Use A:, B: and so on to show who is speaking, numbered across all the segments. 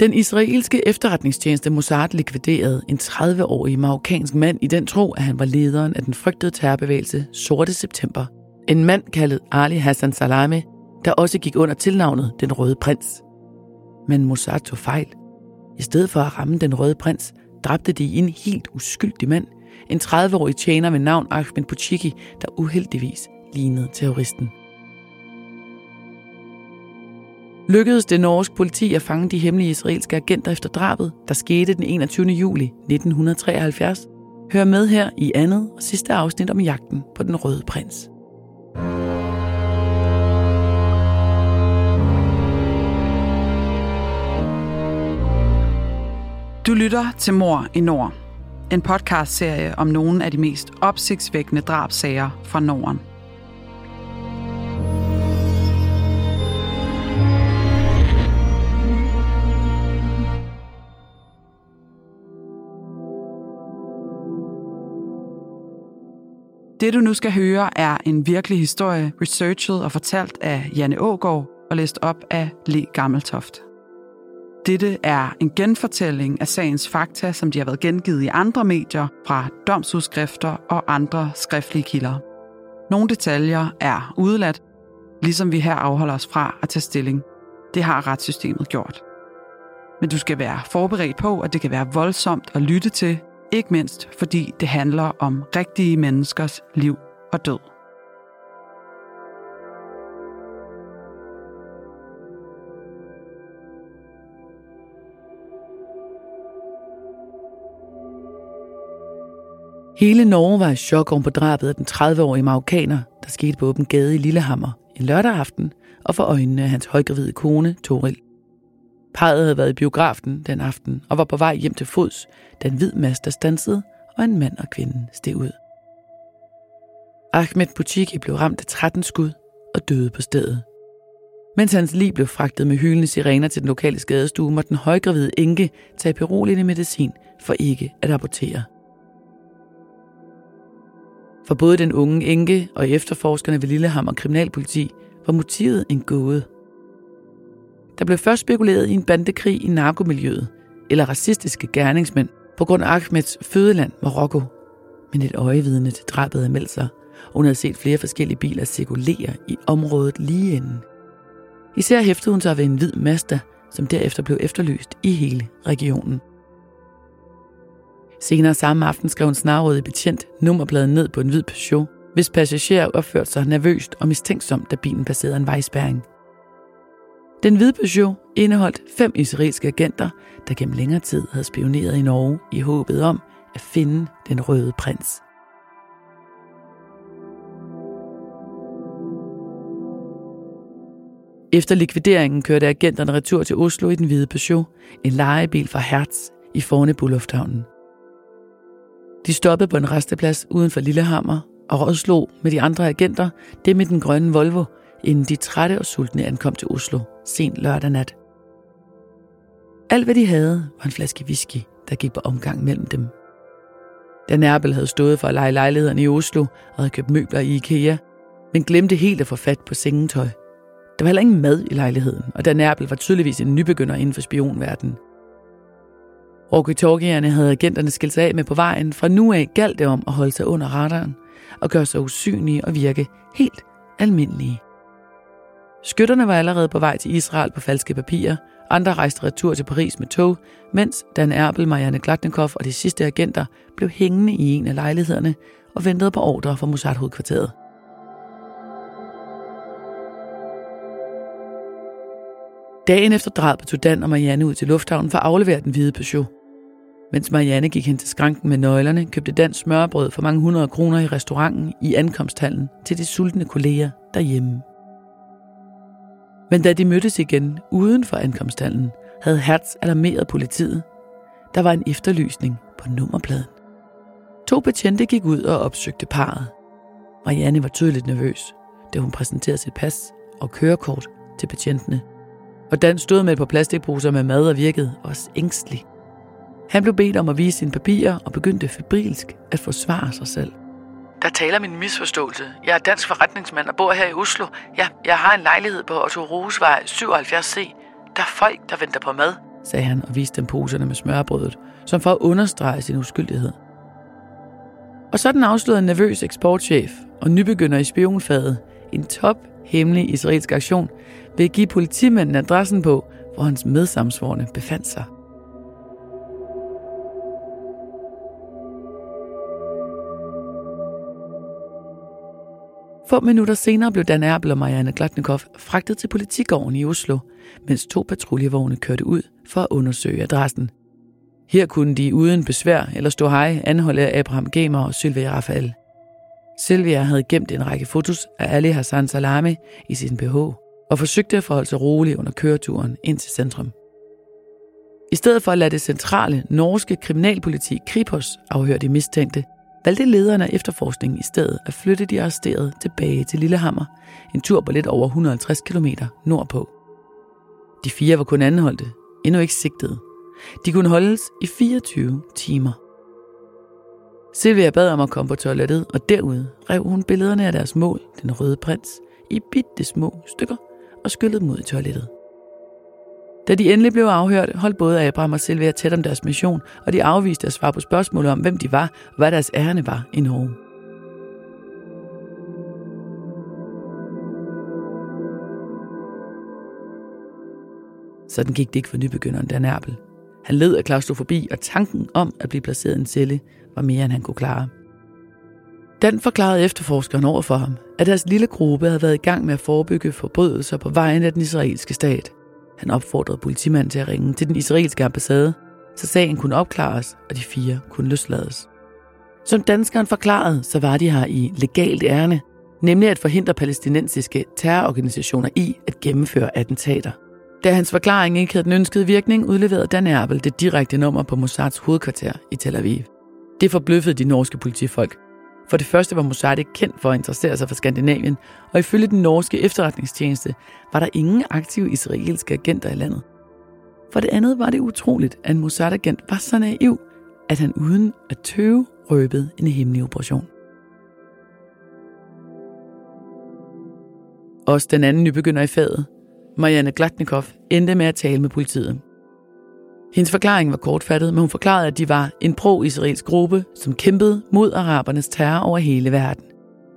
A: Den israelske efterretningstjeneste Mossad likviderede en 30-årig marokkansk mand i den tro, at han var lederen af den frygtede terrorbevægelse Sorte September. En mand kaldet Ali Hassan Salame, der også gik under tilnavnet Den Røde Prins. Men Mossad tog fejl. I stedet for at ramme Den Røde Prins, dræbte de en helt uskyldig mand, en 30-årig tjener ved navn Ahmed Bouchiki, der uheldigvis lignede terroristen. Lykkedes det norsk politi at fange de hemmelige israelske agenter efter drabet, der skete den 21. juli 1973? Hør med her i andet og sidste afsnit om jagten på den røde prins.
B: Du lytter til Mor i Nord, en podcastserie om nogle af de mest opsigtsvækkende drabsager fra Norden. Det du nu skal høre er en virkelig historie, researchet og fortalt af Janne Ågård og læst op af Le Gammeltoft. Dette er en genfortælling af sagens fakta, som de har været gengivet i andre medier fra domsudskrifter og andre skriftlige kilder. Nogle detaljer er udeladt, ligesom vi her afholder os fra at tage stilling. Det har retssystemet gjort. Men du skal være forberedt på, at det kan være voldsomt at lytte til, ikke mindst fordi det handler om rigtige menneskers liv og død.
A: Hele Norge var i chok om på drabet af den 30-årige marokkaner, der skete på åben gade i Lillehammer en lørdag aften, og for øjnene af hans højgravide kone, Toril. Parret havde været i biografen den aften og var på vej hjem til fods, da en hvid master stansede, og en mand og kvinde steg ud. Ahmed Butiki blev ramt af 13 skud og døde på stedet. Mens hans lig blev fragtet med hylende sirener til den lokale skadestue, måtte den højgravide enke tage beroligende medicin for ikke at abortere. For både den unge enke og efterforskerne ved Lillehammer Kriminalpoliti var motivet en gåde. Der blev først spekuleret i en bandekrig i narkomiljøet eller racistiske gerningsmænd på grund af Ahmeds fødeland Marokko. Men et øjevidne til drabet havde meldt sig, og hun havde set flere forskellige biler cirkulere i området lige inden. Især hæftede hun sig ved en hvid Mazda, som derefter blev efterlyst i hele regionen. Senere samme aften skrev en snarrådig betjent nummerpladen ned på en hvid Peugeot, hvis passager opførte sig nervøst og mistænksomt, da bilen passerede en vejspærring. Den hvide Peugeot indeholdt fem israelske agenter, der gennem længere tid havde spioneret i Norge i håbet om at finde den røde prins. Efter likvideringen kørte agenterne retur til Oslo i den hvide Peugeot, en lejebil fra Hertz i Fornebu Lufthavnen. De stoppede på en resteplads uden for Lillehammer og rådslog med de andre agenter det med den grønne Volvo, inden de trætte og sultne ankom til Oslo sent lørdag nat. Alt hvad de havde var en flaske whisky, der gik på omgang mellem dem. Da Nærbel havde stået for at lege lejligheden i Oslo og havde købt møbler i IKEA, men glemte helt at få fat på sengetøj. Der var heller ingen mad i lejligheden, og da Nærbel var tydeligvis en nybegynder inden for spionverdenen. Rokitorgierne havde agenterne skilt sig af med på vejen. Fra nu af galt det om at holde sig under radaren og gøre sig usynlige og virke helt almindelige. Skytterne var allerede på vej til Israel på falske papirer. Andre rejste retur til Paris med tog, mens Dan Erbel, Marianne Glatnikov og de sidste agenter blev hængende i en af lejlighederne og ventede på ordre fra Mossad-hovedkvarteret. Dagen efter drabet tog Dan og Marianne ud til lufthavnen for at aflevere den hvide Peugeot. Mens Marianne gik hen til skranken med nøglerne, købte Dan smørbrød for mange hundrede kroner i restauranten i ankomsthallen til de sultne kolleger derhjemme. Men da de mødtes igen uden for ankomsthallen, havde Hertz alarmeret politiet. Der var en efterlysning på nummerpladen. To betjente gik ud og opsøgte parret. Marianne var tydeligt nervøs, da hun præsenterede sit pas og kørekort til betjentene – og Dan stod med et par plastikposer med mad og virkede også ængstelig. Han blev bedt om at vise sine papirer og begyndte febrilsk at forsvare sig selv. Der taler min misforståelse. Jeg er dansk forretningsmand og bor her i Oslo. Ja, jeg har en lejlighed på Otto Rosevej 77C. Der er folk, der venter på mad. sagde han og viste dem poserne med smørbrødet, som for at understrege sin uskyldighed. Og sådan afslørede en nervøs eksportchef og nybegynder i spionfaget en top hemmelig israelsk aktion ved at give politimændene adressen på, hvor hans medsamsvorne befandt sig. Få minutter senere blev Dan Erbel og Marianne Glatnikov fragtet til politigården i Oslo, mens to patruljevogne kørte ud for at undersøge adressen. Her kunne de uden besvær eller stå hej anholde Abraham Gamer og Sylvia Rafael. Sylvia havde gemt en række fotos af Ali Hassan Salame i sin BH og forsøgte at forholde sig roligt under køreturen ind til centrum. I stedet for at lade det centrale norske kriminalpoliti Kripos afhøre de mistænkte, valgte lederne af efterforskningen i stedet at flytte de arresterede tilbage til Lillehammer, en tur på lidt over 150 km nordpå. De fire var kun anholdte, endnu ikke sigtede. De kunne holdes i 24 timer. Silvia bad om at komme på toilettet, og derude rev hun billederne af deres mål, den røde prins, i bitte små stykker og skyllede dem ud i toilettet. Da de endelig blev afhørt, holdt både Abraham og Silvia tæt om deres mission, og de afviste at svare på spørgsmål om, hvem de var og hvad deres ærne var i Norge. Sådan gik det ikke for nybegynderen Dan Erbel. Han led af klaustrofobi, og tanken om at blive placeret i en celle var mere, end han kunne klare. Dan forklarede efterforskeren over for ham, at deres lille gruppe havde været i gang med at forebygge forbrydelser på vejen af den israelske stat – han opfordrede politimanden til at ringe til den israelske ambassade, så sagen kunne opklares, og de fire kunne løslades. Som danskeren forklarede, så var de her i legalt ærne, nemlig at forhindre palæstinensiske terrororganisationer i at gennemføre attentater. Da hans forklaring ikke havde den ønskede virkning, udleverede Dan Erbel det direkte nummer på Mossads hovedkvarter i Tel Aviv. Det forbløffede de norske politifolk, for det første var Mossad ikke kendt for at interessere sig for Skandinavien, og ifølge den norske efterretningstjeneste var der ingen aktive israelske agenter i landet. For det andet var det utroligt, at en Mossad-agent var så naiv, at han uden at tøve røbede en hemmelig operation. Også den anden nybegynder i faget, Marianne Glatnikov, endte med at tale med politiet. Hendes forklaring var kortfattet, men hun forklarede, at de var en pro-israelsk gruppe, som kæmpede mod arabernes terror over hele verden.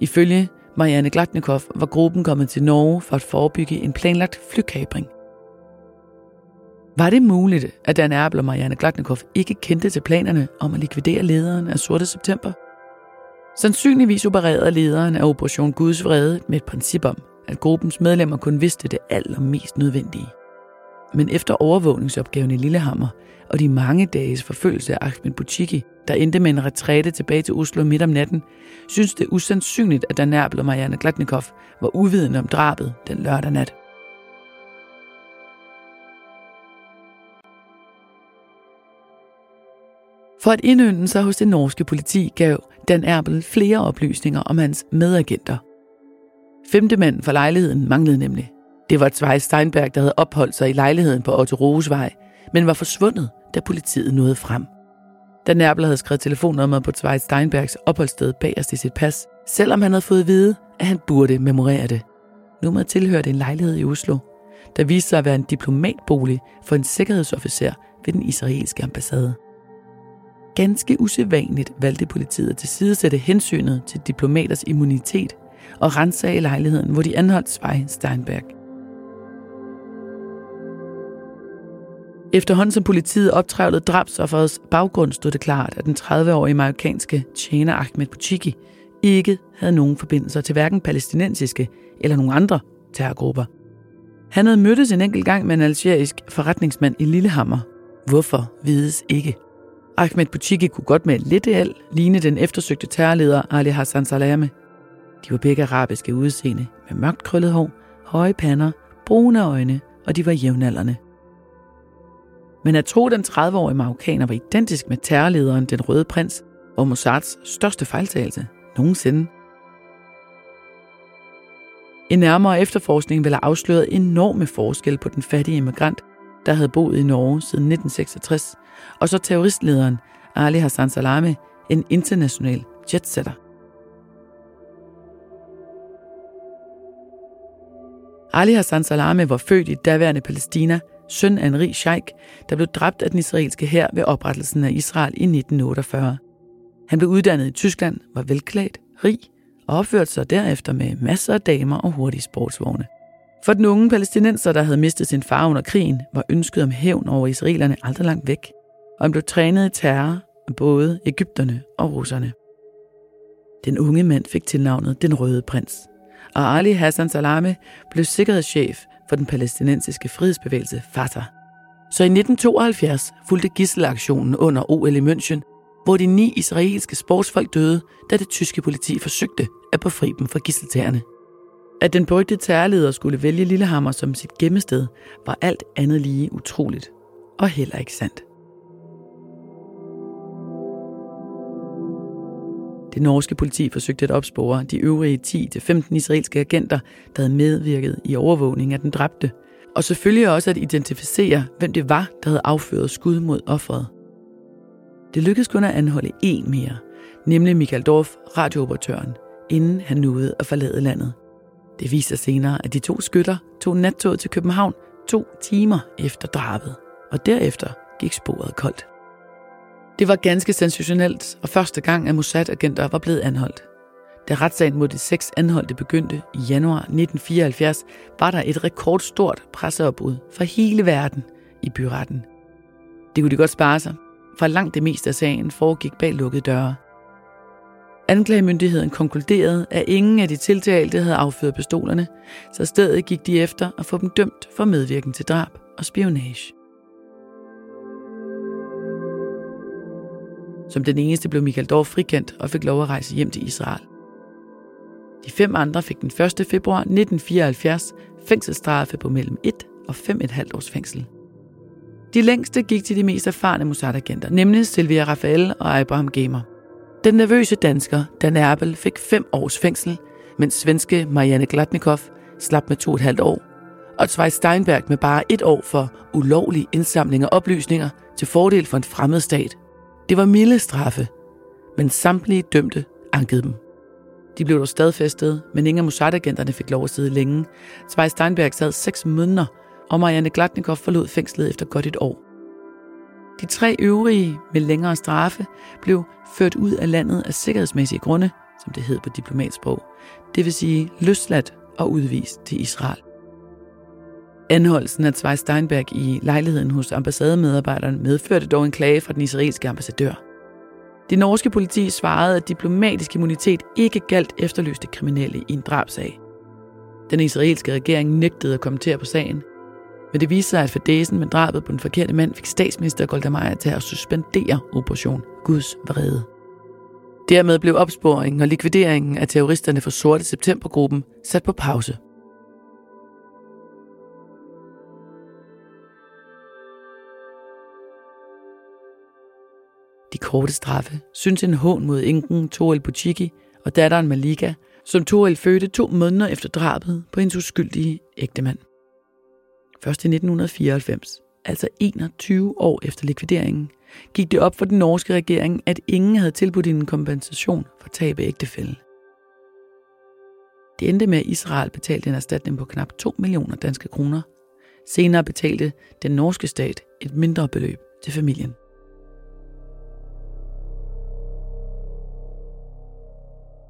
A: Ifølge Marianne Glatnikov var gruppen kommet til Norge for at forebygge en planlagt flykabring. Var det muligt, at Dan Erbel og Marianne Glatnikov ikke kendte til planerne om at likvidere lederen af Sorte September? Sandsynligvis opererede lederen af Operation Guds Vrede med et princip om, at gruppens medlemmer kun vidste det allermest nødvendige. Men efter overvågningsopgaven i Lillehammer og de mange dages forfølgelse af Ahmed Butiki, der endte med en retræte tilbage til Oslo midt om natten, synes det usandsynligt, at Dan og Marianne Glatnikov var uvidende om drabet den lørdag nat. For at indynde sig hos det norske politi gav Dan Erbel flere oplysninger om hans medagenter. Femte mand for lejligheden manglede nemlig. Det var Zweig Steinberg, der havde opholdt sig i lejligheden på Otto Rosevej, men var forsvundet, da politiet nåede frem. Da Nærbel havde skrevet telefonnummer på Zweig Steinbergs opholdssted bagerst i sit pas, selvom han havde fået at vide, at han burde memorere det. Nummeret tilhørte en lejlighed i Oslo, der viste sig at være en diplomatbolig for en sikkerhedsofficer ved den israelske ambassade. Ganske usædvanligt valgte politiet at tilsidesætte hensynet til diplomaters immunitet og rensage lejligheden, hvor de anholdt Zweig Steinberg. Efterhånden som politiet optrævlede drabsofferets baggrund, stod det klart, at den 30-årige marokkanske tjener Ahmed Bouchiki ikke havde nogen forbindelser til hverken palæstinensiske eller nogen andre terrorgrupper. Han havde mødtes en enkelt gang med en algerisk forretningsmand i Lillehammer. Hvorfor vides ikke. Ahmed Bouchiki kunne godt med lidt el ligne den eftersøgte terrorleder Ali Hassan Salame. De var begge arabiske udseende med mørkt krøllet hår, høje pander, brune øjne, og de var jævnaldrende. Men at tro, den 30-årige marokkaner var identisk med terrorlederen Den Røde Prins, og Mossads største fejltagelse nogensinde. En nærmere efterforskning ville have afsløret enorme forskel på den fattige immigrant, der havde boet i Norge siden 1966, og så terroristlederen Ali Hassan Salame, en international jetsetter. Ali Hassan Salame var født i daværende Palæstina søn af en rig sheik, der blev dræbt af den israelske hær ved oprettelsen af Israel i 1948. Han blev uddannet i Tyskland, var velklædt, rig og opførte sig derefter med masser af damer og hurtige sportsvogne. For den unge palæstinenser, der havde mistet sin far under krigen, var ønsket om hævn over israelerne aldrig langt væk, og han blev trænet i terror af både Ægypterne og russerne. Den unge mand fik tilnavnet Den Røde Prins, og Ali Hassan Salame blev sikkerhedschef for den palæstinensiske frihedsbevægelse Fatah. Så i 1972 fulgte gisselaktionen under OL i München, hvor de ni israelske sportsfolk døde, da det tyske politi forsøgte at befri dem fra gisseltagerne. At den berygtede terrorleder skulle vælge Lillehammer som sit gemmested, var alt andet lige utroligt. Og heller ikke sandt. Det norske politi forsøgte at opspore de øvrige 10-15 israelske agenter, der havde medvirket i overvågning af den dræbte, og selvfølgelig også at identificere, hvem det var, der havde affyret skud mod offeret. Det lykkedes kun at anholde én mere, nemlig Michael Dorf, radiooperatøren, inden han nåede at forlade landet. Det viser senere, at de to skytter tog nattoget til København to timer efter drabet, og derefter gik sporet koldt. Det var ganske sensationelt, og første gang, at Mossad-agenter var blevet anholdt. Da retssagen mod de seks anholdte begyndte i januar 1974, var der et rekordstort presseopbud fra hele verden i byretten. Det kunne de godt spare sig, for langt det meste af sagen foregik bag lukkede døre. Anklagemyndigheden konkluderede, at ingen af de tiltalte havde affyret pistolerne, så stedet gik de efter at få dem dømt for medvirken til drab og spionage. Som den eneste blev Michael Dorf frikendt og fik lov at rejse hjem til Israel. De fem andre fik den 1. februar 1974 fængselsstraffe på mellem 1 og 5,5 års fængsel. De længste gik til de mest erfarne Mossad-agenter, nemlig Silvia Rafael og Abraham Gamer. Den nervøse dansker, Dan Erbel, fik 5 års fængsel, mens svenske Marianne Glatnikov slap med to et halvt år, og Zweig Steinberg med bare et år for ulovlig indsamling af oplysninger til fordel for en fremmed stat det var milde straffe, men samtlige dømte ankede dem. De blev dog stadfæstet, men ingen af Mossad-agenterne fik lov at sidde længe. Zweig Steinberg sad seks måneder, og Marianne Glatnikov forlod fængslet efter godt et år. De tre øvrige med længere straffe blev ført ud af landet af sikkerhedsmæssige grunde, som det hed på diplomatsprog, det vil sige løsladt og udvist til Israel. Anholdelsen af Zweig Steinberg i lejligheden hos ambassademedarbejderen medførte dog en klage fra den israelske ambassadør. Det norske politi svarede, at diplomatisk immunitet ikke galt efterløste kriminelle i en drabsag. Den israelske regering nægtede at kommentere på sagen, men det viste sig, at fadesen med drabet på den forkerte mand fik statsminister Golda Meir til at suspendere Operation Guds vrede. Dermed blev opsporingen og likvideringen af terroristerne fra Sorte Septembergruppen sat på pause. De korte straffe synes en hån mod enken Toril Butchiki og datteren Malika, som Toril fødte to måneder efter drabet på hendes uskyldige ægtemand. Først i 1994, altså 21 år efter likvideringen, gik det op for den norske regering, at ingen havde tilbudt en kompensation for tab af ægtefælden. Det endte med, at Israel betalte en erstatning på knap 2 millioner danske kroner. Senere betalte den norske stat et mindre beløb til familien.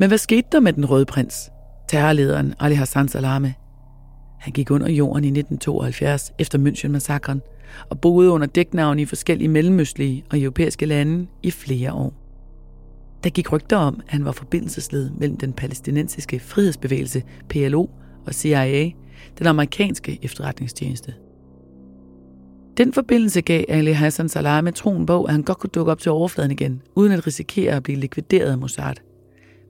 A: Men hvad skete der med den røde prins? Terrorlederen Ali Hassan Salame. Han gik under jorden i 1972 efter München-massakren og boede under dæknavn i forskellige mellemøstlige og europæiske lande i flere år. Der gik rygter om, at han var forbindelsesled mellem den palæstinensiske frihedsbevægelse PLO og CIA, den amerikanske efterretningstjeneste. Den forbindelse gav Ali Hassan Salame troen på, at han godt kunne dukke op til overfladen igen, uden at risikere at blive likvideret af Mossad –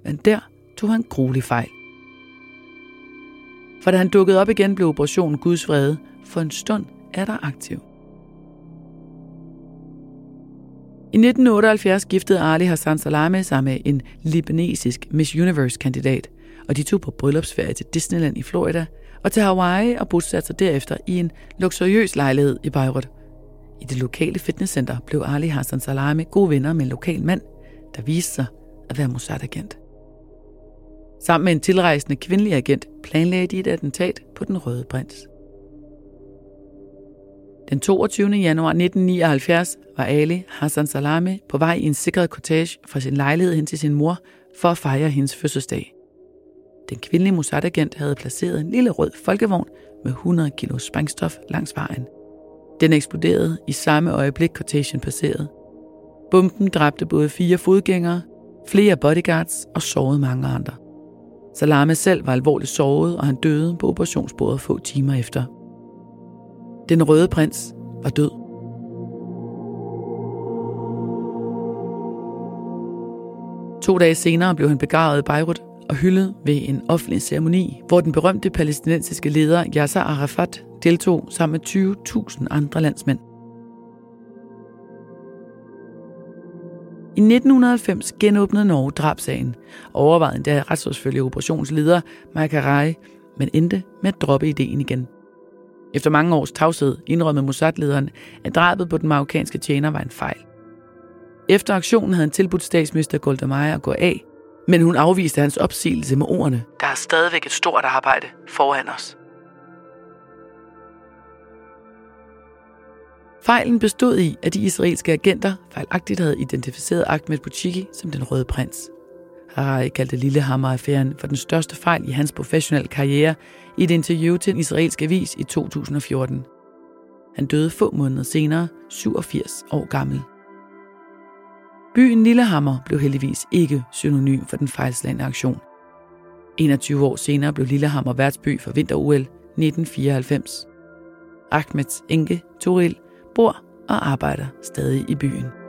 A: men der tog han gruelig fejl. For da han dukkede op igen, blev operationen Guds vrede for en stund er der aktiv. I 1978 giftede Ali Hassan Salame sig med en libanesisk Miss Universe-kandidat, og de tog på bryllupsferie til Disneyland i Florida og til Hawaii og bosatte sig derefter i en luksuriøs lejlighed i Beirut. I det lokale fitnesscenter blev Ali Hassan Salame gode venner med en lokal mand, der viste sig at være Mossad-agent. Sammen med en tilrejsende kvindelig agent planlagde de et attentat på den røde prins. Den 22. januar 1979 var Ali Hassan Salame på vej i en sikret cottage fra sin lejlighed hen til sin mor for at fejre hendes fødselsdag. Den kvindelige Mossad-agent havde placeret en lille rød folkevogn med 100 kg sprængstof langs vejen. Den eksploderede i samme øjeblik kortegen passerede. Bomben dræbte både fire fodgængere, flere bodyguards og sårede mange andre. Salame selv var alvorligt såret, og han døde på operationsbordet få timer efter. Den røde prins var død. To dage senere blev han begravet i Beirut og hyldet ved en offentlig ceremoni, hvor den berømte palæstinensiske leder Yasser Arafat deltog sammen med 20.000 andre landsmænd. I 1990 genåbnede Norge drabsagen, overvejede endda retsforfølge operationsleder Mike Rai, men endte med at droppe ideen igen. Efter mange års tavshed indrømmede Mossad-lederen, at drabet på den marokkanske tjener var en fejl. Efter aktionen havde han tilbudt statsminister Golda Meir at gå af, men hun afviste hans opsigelse med ordene, der er stadigvæk et stort arbejde foran os. Fejlen bestod i, at de israelske agenter fejlagtigt havde identificeret Ahmed Bouchiki som den røde prins. Harari kaldte Lillehammer-affæren for den største fejl i hans professionelle karriere i et interview til en israelsk avis i 2014. Han døde få måneder senere, 87 år gammel. Byen Lillehammer blev heldigvis ikke synonym for den fejlslagende aktion. 21 år senere blev Lillehammer værtsby for vinter-OL 1994. Ahmeds enke, Toril, bor og arbejder stadig i byen.